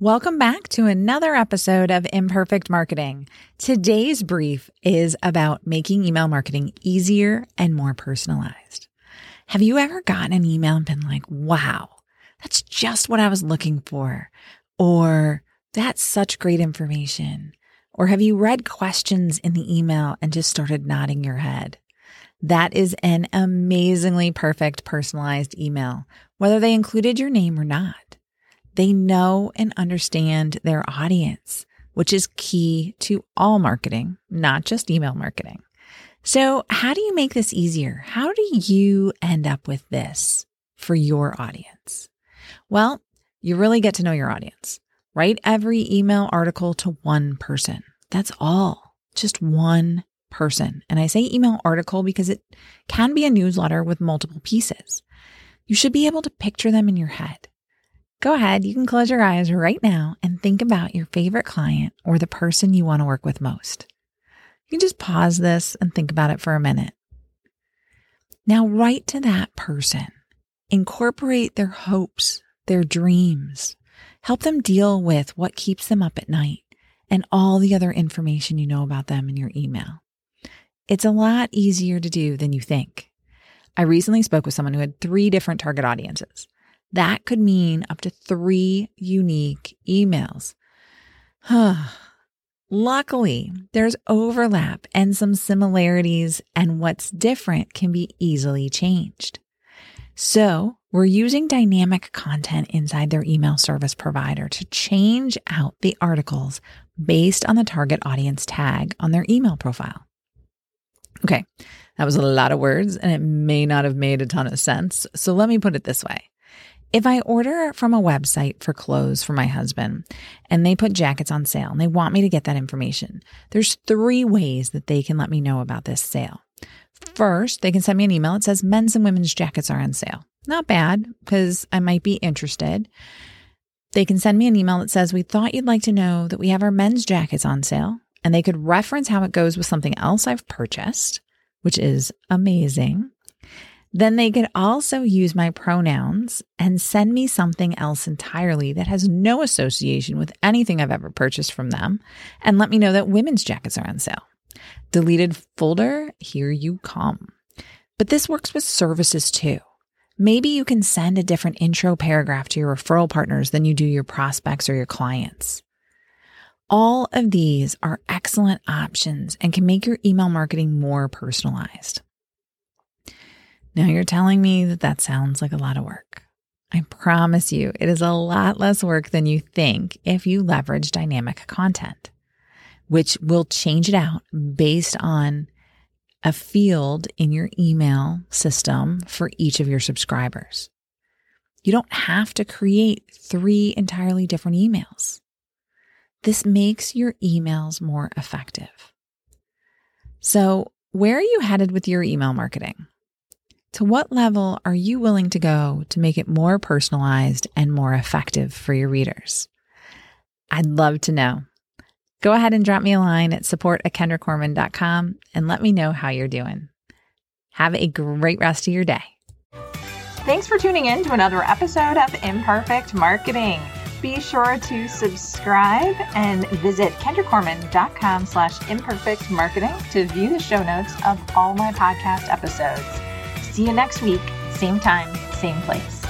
Welcome back to another episode of Imperfect Marketing. Today's brief is about making email marketing easier and more personalized. Have you ever gotten an email and been like, wow, that's just what I was looking for? Or that's such great information? Or have you read questions in the email and just started nodding your head? That is an amazingly perfect personalized email, whether they included your name or not. They know and understand their audience, which is key to all marketing, not just email marketing. So, how do you make this easier? How do you end up with this for your audience? Well, you really get to know your audience. Write every email article to one person. That's all, just one person. And I say email article because it can be a newsletter with multiple pieces. You should be able to picture them in your head. Go ahead, you can close your eyes right now and think about your favorite client or the person you want to work with most. You can just pause this and think about it for a minute. Now, write to that person. Incorporate their hopes, their dreams. Help them deal with what keeps them up at night and all the other information you know about them in your email. It's a lot easier to do than you think. I recently spoke with someone who had three different target audiences. That could mean up to three unique emails. Luckily, there's overlap and some similarities, and what's different can be easily changed. So, we're using dynamic content inside their email service provider to change out the articles based on the target audience tag on their email profile. Okay, that was a lot of words and it may not have made a ton of sense. So, let me put it this way if I order from a website for clothes for my husband and they put jackets on sale and they want me to get that information, there's three ways that they can let me know about this sale. First, they can send me an email that says men's and women's jackets are on sale. Not bad because I might be interested. They can send me an email that says, We thought you'd like to know that we have our men's jackets on sale. And they could reference how it goes with something else I've purchased, which is amazing. Then they could also use my pronouns and send me something else entirely that has no association with anything I've ever purchased from them and let me know that women's jackets are on sale. Deleted folder, here you come. But this works with services too. Maybe you can send a different intro paragraph to your referral partners than you do your prospects or your clients. All of these are excellent options and can make your email marketing more personalized. Now you're telling me that that sounds like a lot of work. I promise you, it is a lot less work than you think if you leverage dynamic content, which will change it out based on a field in your email system for each of your subscribers. You don't have to create three entirely different emails. This makes your emails more effective. So, where are you headed with your email marketing? To what level are you willing to go to make it more personalized and more effective for your readers? I'd love to know. Go ahead and drop me a line at support at kendracorman.com and let me know how you're doing. Have a great rest of your day. Thanks for tuning in to another episode of Imperfect Marketing. Be sure to subscribe and visit kendracorman.com slash imperfect marketing to view the show notes of all my podcast episodes. See you next week, same time, same place.